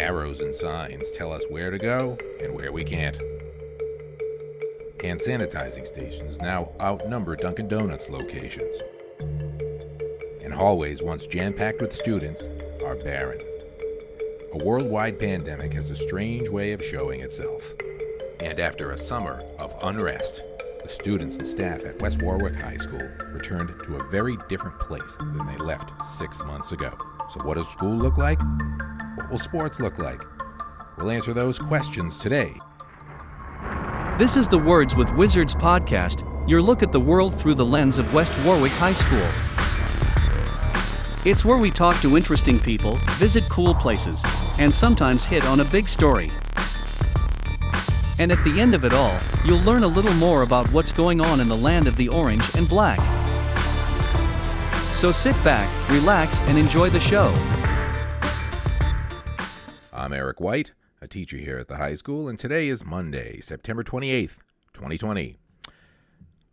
Arrows and signs tell us where to go and where we can't. Hand sanitizing stations now outnumber Dunkin' Donuts locations. And hallways once jam packed with students are barren. A worldwide pandemic has a strange way of showing itself. And after a summer of unrest, the students and staff at West Warwick High School returned to a very different place than they left six months ago. So, what does school look like? Will sports look like? We'll answer those questions today. This is the Words with Wizards podcast, your look at the world through the lens of West Warwick High School. It's where we talk to interesting people, visit cool places, and sometimes hit on a big story. And at the end of it all, you'll learn a little more about what's going on in the land of the orange and black. So sit back, relax, and enjoy the show. I'm Eric White, a teacher here at the high school, and today is Monday, September 28th, 2020.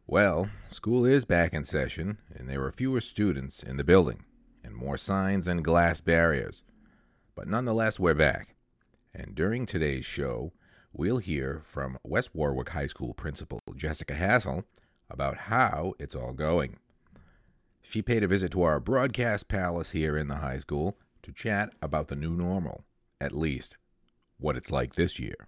Well, school is back in session, and there are fewer students in the building, and more signs and glass barriers. But nonetheless, we're back. And during today's show, we'll hear from West Warwick High School Principal Jessica Hassel about how it's all going. She paid a visit to our broadcast palace here in the high school to chat about the new normal, at least what it's like this year.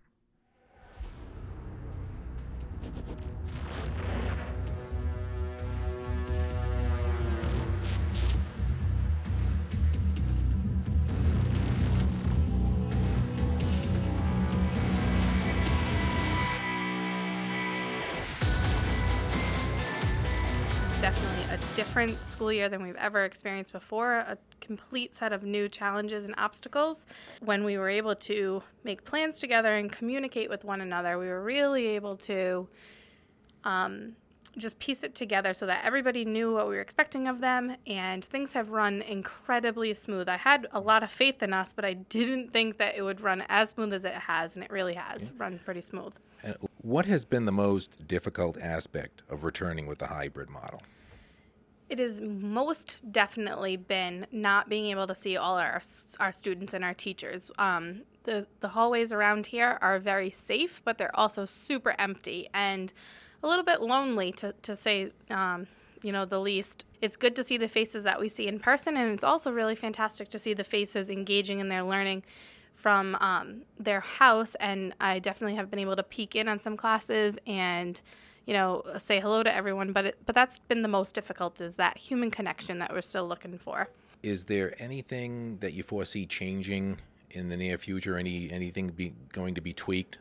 definitely a different school year than we've ever experienced before, a complete set of new challenges and obstacles. When we were able to make plans together and communicate with one another, we were really able to um, just piece it together so that everybody knew what we were expecting of them, and things have run incredibly smooth. I had a lot of faith in us, but I didn't think that it would run as smooth as it has, and it really has run pretty smooth. And what has been the most difficult aspect of returning with the hybrid model? It has most definitely been not being able to see all our our students and our teachers. Um, the the hallways around here are very safe, but they're also super empty and a little bit lonely to to say. Um, you know, the least. It's good to see the faces that we see in person, and it's also really fantastic to see the faces engaging in their learning from um, their house. And I definitely have been able to peek in on some classes and you know, say hello to everyone. But it, but that's been the most difficult is that human connection that we're still looking for. Is there anything that you foresee changing in the near future? Any anything be going to be tweaked?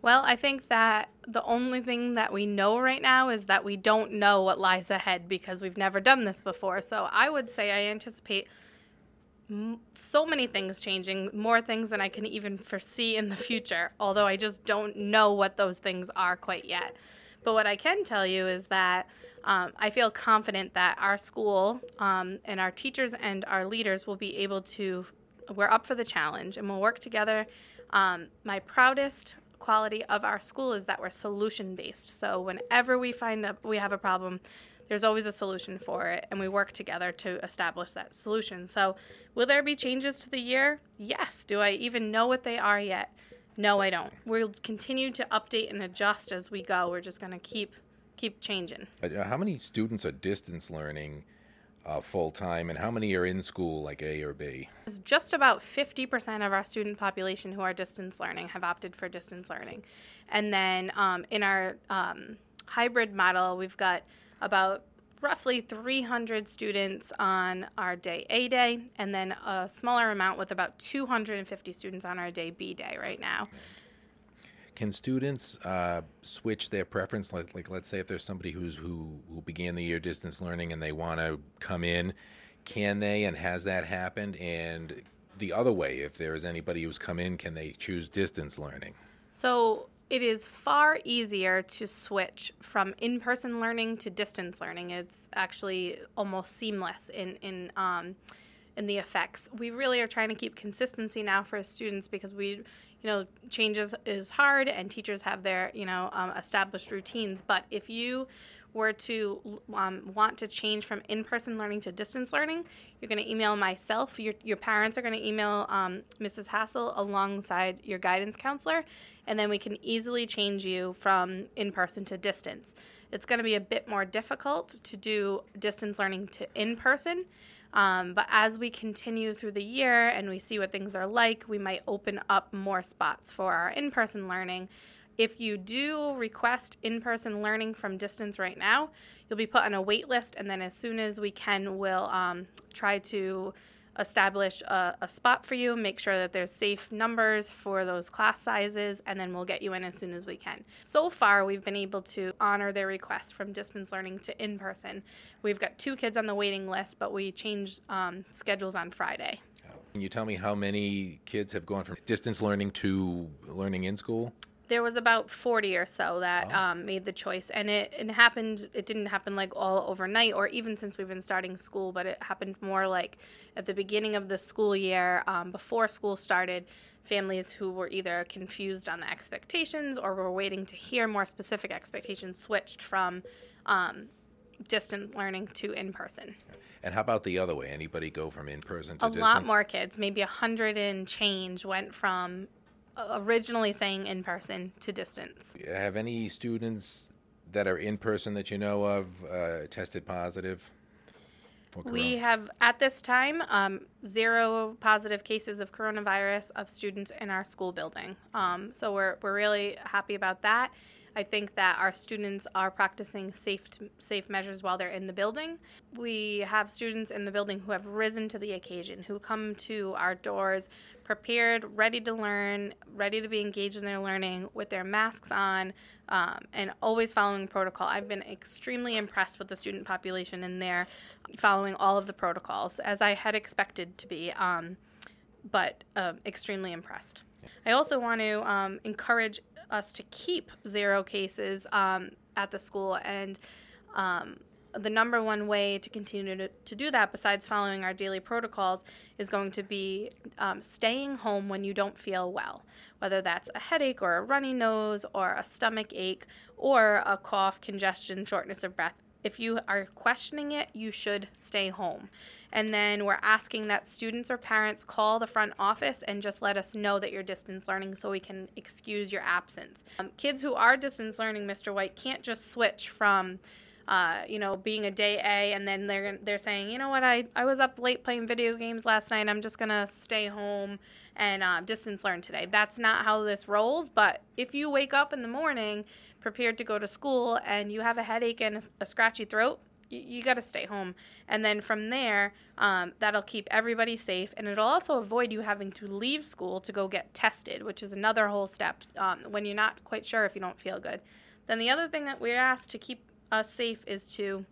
Well, I think that the only thing that we know right now is that we don't know what lies ahead because we've never done this before. So I would say I anticipate m- so many things changing, more things than I can even foresee in the future, although I just don't know what those things are quite yet. But what I can tell you is that um, I feel confident that our school um, and our teachers and our leaders will be able to, we're up for the challenge and we'll work together. Um, my proudest quality of our school is that we're solution based. So whenever we find that we have a problem, there's always a solution for it, and we work together to establish that solution. So, will there be changes to the year? Yes. Do I even know what they are yet? No, I don't. We'll continue to update and adjust as we go. We're just going to keep keep changing. Uh, How many students are distance learning uh, full time, and how many are in school, like A or B? It's just about 50% of our student population who are distance learning have opted for distance learning. And then um, in our um, hybrid model, we've got about roughly 300 students on our day A day, and then a smaller amount with about 250 students on our day B day right now. Can students uh, switch their preference? Like, like, let's say if there's somebody who's who who began the year distance learning and they want to come in, can they? And has that happened? And the other way, if there is anybody who's come in, can they choose distance learning? So it is far easier to switch from in-person learning to distance learning. It's actually almost seamless in in um, in the effects. We really are trying to keep consistency now for students because we, you know, changes is hard and teachers have their you know um, established routines. But if you were to um, want to change from in-person learning to distance learning, you're going to email myself. Your, your parents are going to email um, Mrs. Hassel alongside your guidance counselor, and then we can easily change you from in-person to distance. It's going to be a bit more difficult to do distance learning to in-person. Um, but as we continue through the year and we see what things are like, we might open up more spots for our in person learning. If you do request in person learning from distance right now, you'll be put on a wait list, and then as soon as we can, we'll um, try to establish a, a, spot for you, make sure that there's safe numbers for those class sizes, and then we'll get you in as soon as we can. So far, we've been able to honor their request from distance learning to in person. We've got two kids on the waiting list, but we changed um, schedules on Friday. Can you tell me how many kids have gone from distance learning to learning in school? There was about 40 or so that oh. um, made the choice and it, it happened it didn't happen like all overnight or even since we've been starting school but it happened more like at the beginning of the school year um, before school started families who were either confused on the expectations or were waiting to hear more specific expectations switched from um, distant learning to in person and how about the other way anybody go from in person to a distance? lot more kids maybe a hundred and change went from originally saying in person to distance. Have any students that are in person that you know of uh, tested positive? We have, at this time, um, zero positive cases of coronavirus of students in our school building. Um, so we're, we're really happy about that. I think that our students are practicing safe safe measures while they're in the building. We have students in the building who have risen to the occasion, who come to our doors prepared, ready to learn, ready to be engaged in their learning with their masks on, um, and always following protocol. I've been extremely impressed with the student population in there, following all of the protocols as I had expected to be, um, but uh, extremely impressed. I also want to um, encourage us to keep zero cases um, at the school and um, the number one way to continue to, to do that, besides following our daily protocols, is going to be um, staying home when you don't feel well, whether that's a headache or a runny nose or a stomach ache or a cough, congestion, shortness of breath. If you are questioning it, you should stay home. And then we're asking that students or parents call the front office and just let us know that you're distance learning so we can excuse your absence. Um, kids who are distance learning, Mr. White, can't just switch from uh, you know, being a day A, and then they're they're saying, you know what, I, I was up late playing video games last night. I'm just gonna stay home and uh, distance learn today. That's not how this rolls. But if you wake up in the morning prepared to go to school and you have a headache and a, a scratchy throat, you, you got to stay home. And then from there, um, that'll keep everybody safe. And it'll also avoid you having to leave school to go get tested, which is another whole step um, when you're not quite sure if you don't feel good. Then the other thing that we're asked to keep us safe is to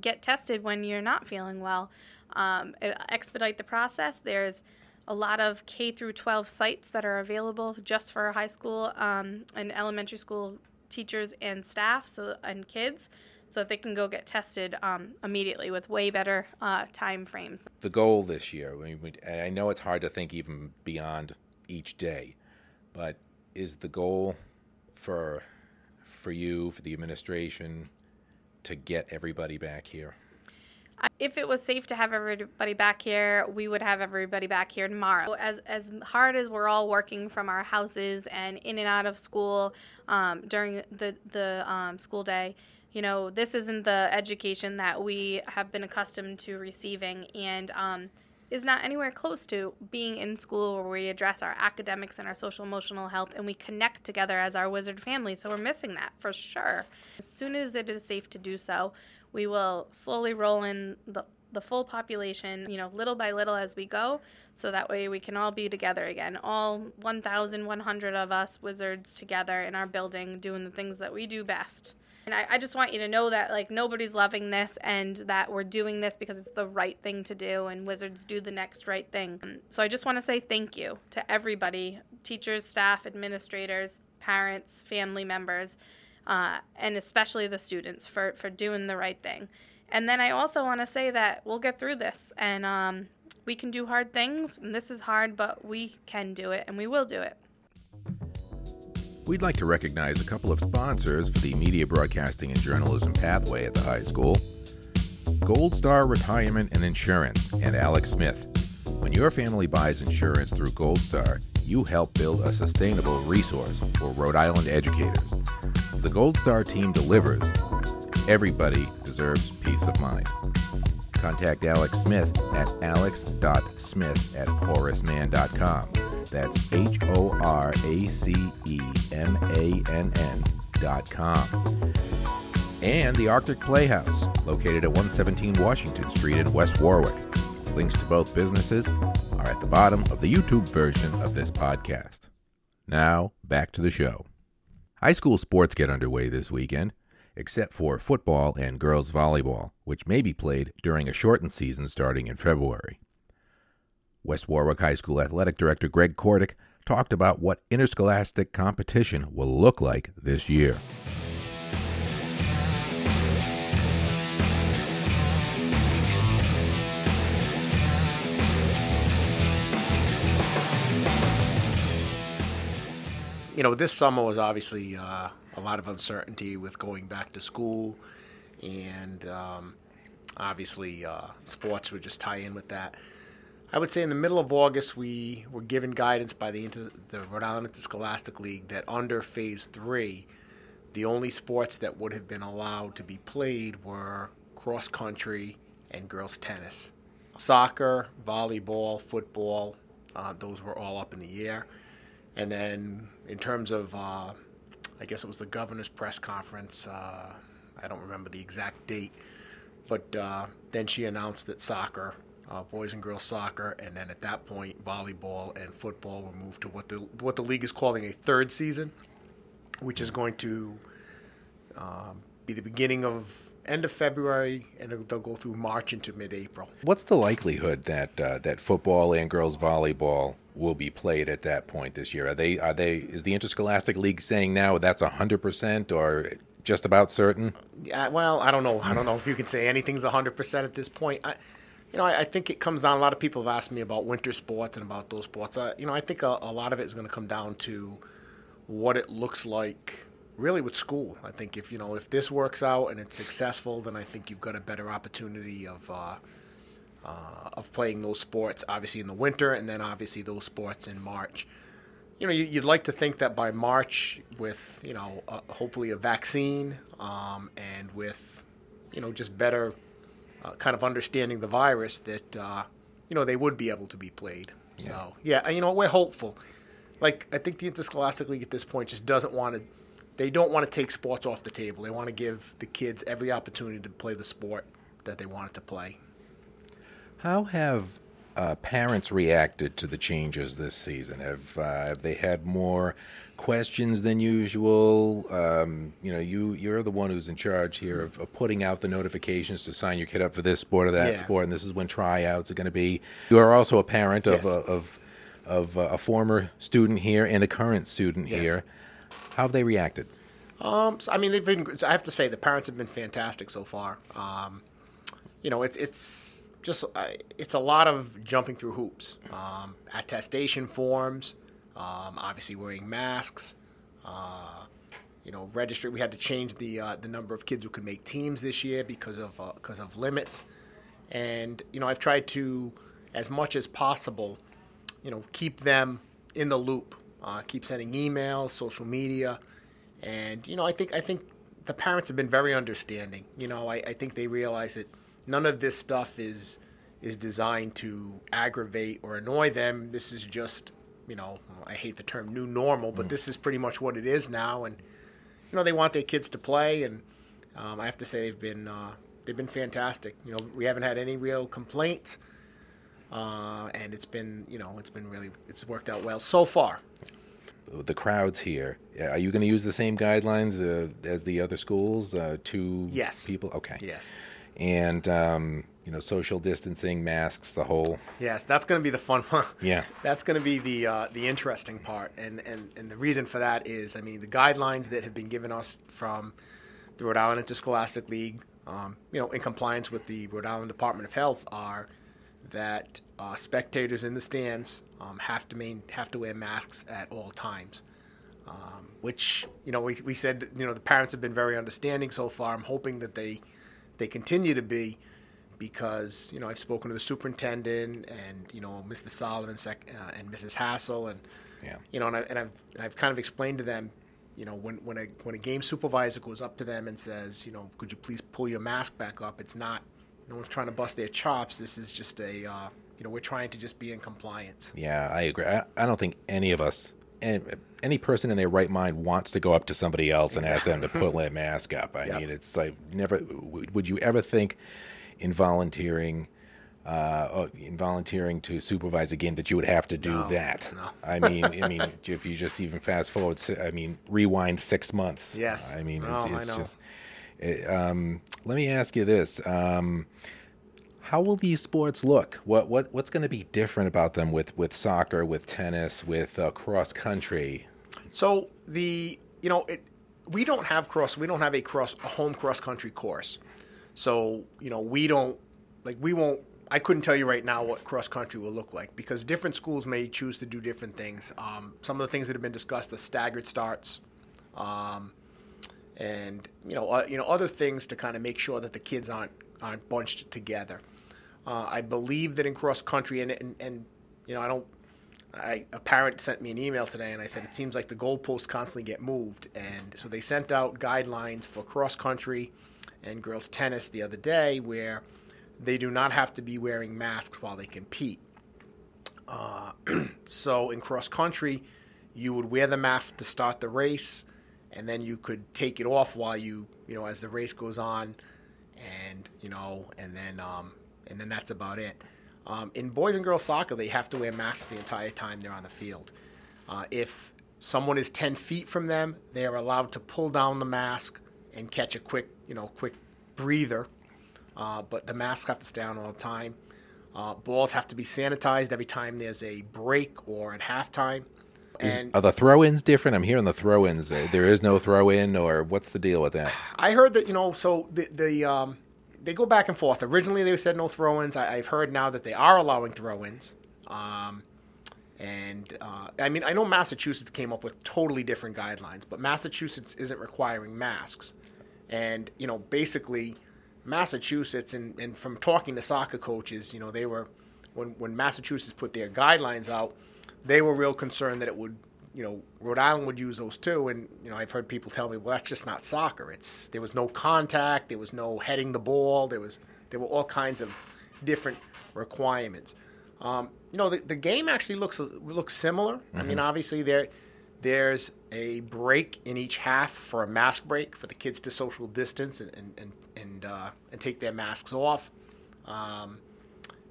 get tested when you're not feeling well. Um, expedite the process. There's a lot of K through 12 sites that are available just for high school um, and elementary school teachers and staff so and kids so that they can go get tested um, immediately with way better uh, time frames. The goal this year, I know it's hard to think even beyond each day, but is the goal for for you, for the administration, to get everybody back here? If it was safe to have everybody back here, we would have everybody back here tomorrow. As as hard as we're all working from our houses and in and out of school um, during the the um, school day, you know, this isn't the education that we have been accustomed to receiving, and um, is not anywhere close to being in school where we address our academics and our social emotional health and we connect together as our wizard family. So we're missing that for sure. As soon as it is safe to do so, we will slowly roll in the the full population, you know, little by little as we go, so that way we can all be together again. All 1,100 of us wizards together in our building doing the things that we do best. And I, I just want you to know that like nobody's loving this and that we're doing this because it's the right thing to do and wizards do the next right thing. So I just want to say thank you to everybody teachers, staff, administrators, parents, family members, uh, and especially the students for, for doing the right thing. And then I also want to say that we'll get through this and um, we can do hard things. And this is hard, but we can do it and we will do it. We'd like to recognize a couple of sponsors for the media broadcasting and journalism pathway at the high school Gold Star Retirement and Insurance and Alex Smith. When your family buys insurance through Gold Star, you help build a sustainable resource for Rhode Island educators. The Gold Star team delivers. Everybody deserves peace of mind. Contact Alex Smith at alex.smith at horacemann.com. That's H O R A C E M A N N dot com. And the Arctic Playhouse, located at 117 Washington Street in West Warwick. Links to both businesses are at the bottom of the YouTube version of this podcast. Now, back to the show. High school sports get underway this weekend except for football and girls volleyball, which may be played during a shortened season starting in February. West Warwick High School Athletic Director Greg Kordick talked about what interscholastic competition will look like this year. You know, this summer was obviously uh, a lot of uncertainty with going back to school, and um, obviously uh, sports would just tie in with that. I would say in the middle of August, we were given guidance by the, Inter- the Rhode Island Interscholastic League that under Phase 3, the only sports that would have been allowed to be played were cross country and girls tennis. Soccer, volleyball, football, uh, those were all up in the air. And then in terms of uh, I guess it was the governor's press conference. Uh, I don't remember the exact date, but uh, then she announced that soccer, uh, boys and girls soccer, and then at that point, volleyball and football were moved to what the what the league is calling a third season, which is going to um, be the beginning of end of February, and they'll go through March into mid-April. What's the likelihood that uh, that football and girls volleyball will be played at that point this year? Are they are they is the Interscholastic League saying now that's hundred percent or just about certain? Yeah, well, I don't know. I don't know if you can say anything's hundred percent at this point. I, you know, I, I, think it comes down. A lot of people have asked me about winter sports and about those sports. Uh, you know, I think a, a lot of it is going to come down to what it looks like really with school. I think if you know if this works out and it's successful, then I think you've got a better opportunity of uh, uh, of playing those sports. Obviously in the winter, and then obviously those sports in March. You know, you'd like to think that by March, with you know, uh, hopefully a vaccine um, and with you know just better uh, kind of understanding the virus, that uh, you know they would be able to be played. Yeah. So yeah, you know we're hopeful. Like I think the Interscholastic League at this point just doesn't want to they don't want to take sports off the table. They want to give the kids every opportunity to play the sport that they wanted to play. How have uh, parents reacted to the changes this season? Have, uh, have they had more questions than usual? Um, you know, you you're the one who's in charge here of, of, putting out the notifications to sign your kid up for this sport or that yeah. sport, and this is when tryouts are going to be. You are also a parent of yes. of of uh, a former student here and a current student yes. here. How have they reacted? Um, so, I mean, they've been. I have to say, the parents have been fantastic so far. Um, you know, it's it's just uh, it's a lot of jumping through hoops, um, attestation forms, um, obviously wearing masks. Uh, you know, registry. We had to change the uh, the number of kids who could make teams this year because of because uh, of limits. And you know, I've tried to, as much as possible, you know, keep them in the loop uh, keep sending emails, social media, and you know I think I think the parents have been very understanding. You know I, I think they realize that none of this stuff is is designed to aggravate or annoy them. This is just you know I hate the term new normal, but mm. this is pretty much what it is now, and you know they want their kids to play, and um, I have to say they've been uh, they've been fantastic. You know we haven't had any real complaints. Uh, and it's been, you know, it's been really, it's worked out well so far. The crowds here, are you going to use the same guidelines uh, as the other schools? Uh, two yes. people, okay. Yes. And um, you know, social distancing, masks, the whole. Yes, that's going to be the fun one. Yeah. that's going to be the uh, the interesting part, and, and and the reason for that is, I mean, the guidelines that have been given us from the Rhode Island Interscholastic League, um, you know, in compliance with the Rhode Island Department of Health, are that uh, spectators in the stands um, have to main, have to wear masks at all times. um, which you know we, we said you know the parents have been very understanding so far. I'm hoping that they they continue to be because you know I've spoken to the superintendent and you know Mr. Solomon sec- uh, and Mrs. Hassel and Yeah. you know and, I, and I've I've kind of explained to them you know when when a when a game supervisor goes up to them and says you know could you please pull your mask back up it's not no one's trying to bust their chops this is just a uh, you know we're trying to just be in compliance Yeah, I agree. I, I don't think any of us, any, any person in their right mind, wants to go up to somebody else and ask them to pull their mask up. I Yep. mean, it's like never. Would you ever think, in volunteering, uh, in volunteering to supervise again, that you would have to do No, that? no. I mean, I mean, if you just even fast forward, I mean, rewind six months. Yes. I mean, it's, I it's know. just. it- um, let me ask you this. Um, how will these sports look? What what what's going to be different about them with with soccer, with tennis, with uh, cross country? So the you know it we don't have cross we don't have a cross a home cross country course. So you know we don't like we won't. I couldn't tell you right now what cross country will look like because different schools may choose to do different things. Um, some of the things that have been discussed the staggered starts, um, and you know uh, you know other things to kind of make sure that the kids aren't aren't bunched together. Uh, I believe that in cross country and, and and you know I don't I, a parent sent me an email today, and I said it seems like the goalposts constantly get moved, and so they sent out guidelines for cross country and girls tennis the other day, where they do not have to be wearing masks while they compete. Uh, so in cross country, you would wear the mask to start the race, and then you could take it off while you, you know, as the race goes on, and you know, and then um, and then that's about it. Um, in boys and girls soccer, they have to wear masks the entire time they're on the field. Uh, if someone is 10 feet from them, they are allowed to pull down the mask and catch a quick, you know, quick breather. Uh, but the masks have to stay on all the time. Uh, balls have to be sanitized every time there's a break or at halftime. Is- And are the throw-ins different? I'm hearing the throw-ins. Uh, there is no throw-in, or what's the deal with that? I heard that you know, so the the um, they go back and forth. Originally, they said no throw-ins. I, I've heard now that they are allowing throw-ins. Um, and uh, I mean, I know Massachusetts came up with totally different guidelines, but Massachusetts isn't requiring masks. And you know, basically, Massachusetts and, and from talking to soccer coaches, you know, they were when when Massachusetts put their guidelines out, they were real concerned that it would, you know, Rhode Island would use those too. And you know, I've heard people tell me, well, that's just not soccer. It's there was no contact, there was no heading the ball, there was there were all kinds of different requirements. Um, you know, the, the game actually looks looks similar. I mean, obviously there there's a break in each half for a mask break for the kids to social distance and and and and, uh, and take their masks off. Um,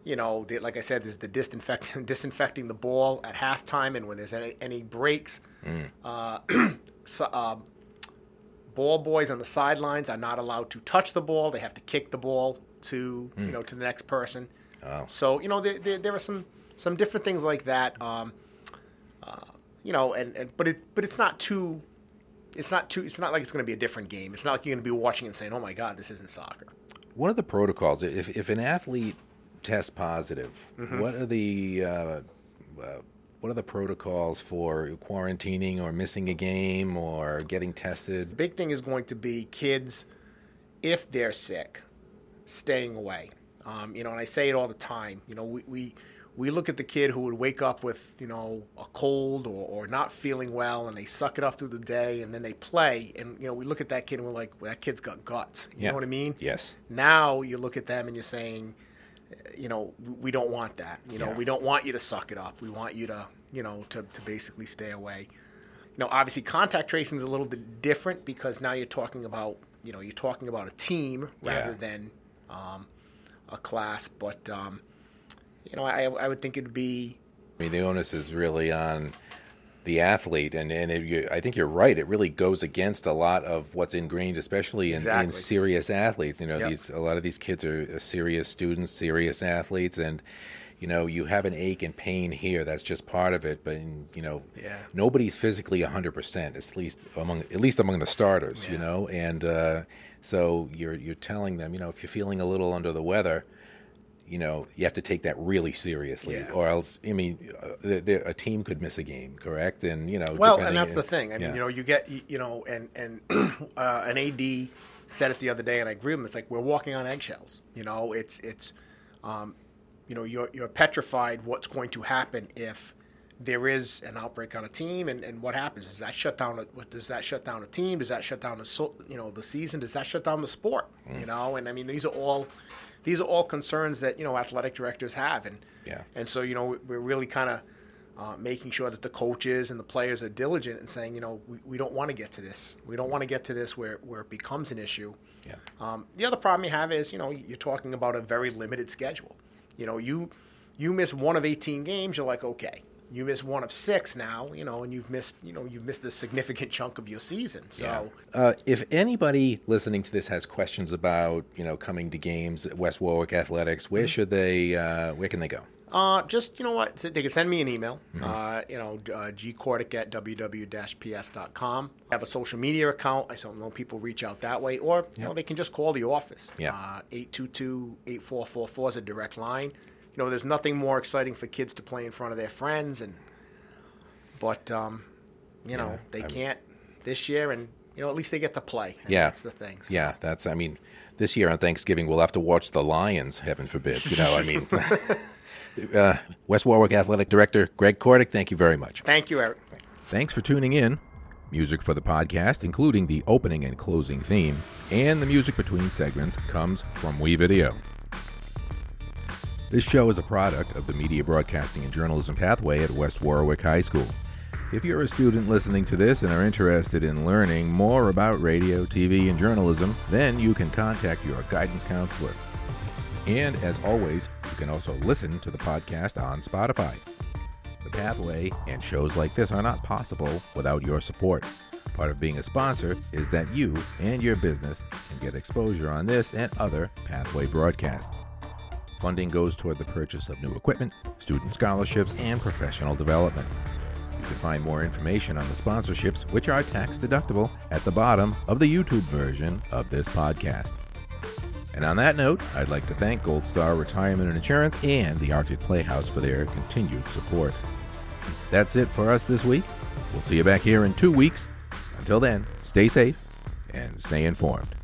you know, the, like I said, there's the disinfecting disinfecting the ball at halftime, and when there's any, any breaks, uh, so, um, ball boys on the sidelines are not allowed to touch the ball. They have to kick the ball to you know to the next person. Oh. So you know there, there, there are some some different things like that. Um, uh, you know, and, and but it but it's not too. It's not too. It's not like it's going to be a different game. It's not like you're going to be watching and saying, "Oh my God, this isn't soccer." One of the protocols? If if an athlete tests positive, Mm-hmm. what are the uh, uh, what are the protocols for quarantining or missing a game or getting tested? big thing is going to be kids, if they're sick, staying away. Um, you know, and I say it all the time. You know, we, we we look at the kid who would wake up with you know a cold or, or not feeling well, and they suck it up through the day, and then they play, and you know we look at that kid and we're like, well, that kid's got guts. You Yeah. know what I mean? Yes. Now you look at them and you're saying, you know, we- don't want that. You know, Yeah. we don't want you to suck it up. We want you to, you know, to, to basically stay away. You know, obviously contact tracing is a little bit different because now you're talking about, you know, you're talking about a team rather Yeah. than um, a class. But, um, you know, I, I would think it'd be, I mean, the onus is really on the athlete, and and it, you, I think you're right. It really goes against a lot of what's ingrained, especially in, in serious athletes. You know, Yep. these a lot of these kids are uh, serious students, serious athletes, and you know, you have an ache and pain here. That's just part of it. But you know, Yeah. nobody's physically hundred percent. At least among at least among the starters. You know, and uh, so you're you're telling them, you know, if you're feeling a little under the weather you know, you have to take that really seriously, Yeah. or else, I mean, uh, the, the, a team could miss a game, correct? And you know, Well, and that's the thing. I mean, yeah. you know, you get, you know, and and uh, an AD said it the other day, and I agree with him. It's like we're walking on eggshells. You know, it's it's, um, you know, you're you're petrified what's going to happen if there is an outbreak on a team, and, and what happens? Does that shut down? A, what- does that shut down a team? Does that shut down the so, you know the season? Does that shut down the sport? Mm. You know, and I mean, these are all these are all concerns that you know athletic directors have, and Yeah. and so you know we're really kind of uh, making sure that the coaches and the players are diligent and saying, you know, we, we don't want to get to this. We don't want to get to this where, where it becomes an issue. Yeah. Um, the other problem you have is, you know, you're talking about a very limited schedule. You know, you you miss one of 18 games, you're like, okay. You miss one of six now, you know, and you've missed, you know, you've missed a significant chunk of your season. So, Uh, if anybody listening to this has questions about, you know, coming to games at West Warwick Athletics, Mm-hmm. where should they? Uh, where can they go? Uh, just you know what, they can send me an email. Uh, you know, uh, gcordic at www-ps.com. I have a social media account. I don't know people reach out that way, or you know they can just call the office. Yeah. Uh, 822-8444 is a direct line. You know, there's nothing more exciting for kids to play in front of their friends, and but um, you know they I'm- can't this year, and you know at least they get to play. Yeah. that's the thing. So- Yeah, that's. I mean, this year on Thanksgiving we'll have to watch the Lions. Heaven forbid. You know, I mean. Uh, West Warwick Athletic Director Greg Cordick, thank you very much. Thank you, Eric. Thanks for tuning in. Music for the podcast, including the opening and closing theme, and the music between segments, comes from WeVideo. This show is a product of the Media Broadcasting and Journalism Pathway at West Warwick High School. If you're a student listening to this and are interested in learning more about radio, TV, and journalism, then you can contact your guidance counselor. And as always, you can also listen to the podcast on Spotify. The Pathway and shows like this are not possible without your support. Part of being a sponsor is that you and your business can get exposure on this and other Pathway broadcasts. Funding goes toward the purchase of new equipment, student scholarships, and professional development. You can find more information on the sponsorships, which are tax deductible, at the bottom of the YouTube version of this podcast. And on that note, I'd like to thank Gold Star Retirement and Insurance and the Arctic Playhouse for their continued support. That's it for us this week. We'll see you back here in two weeks. Until then, stay safe and stay informed.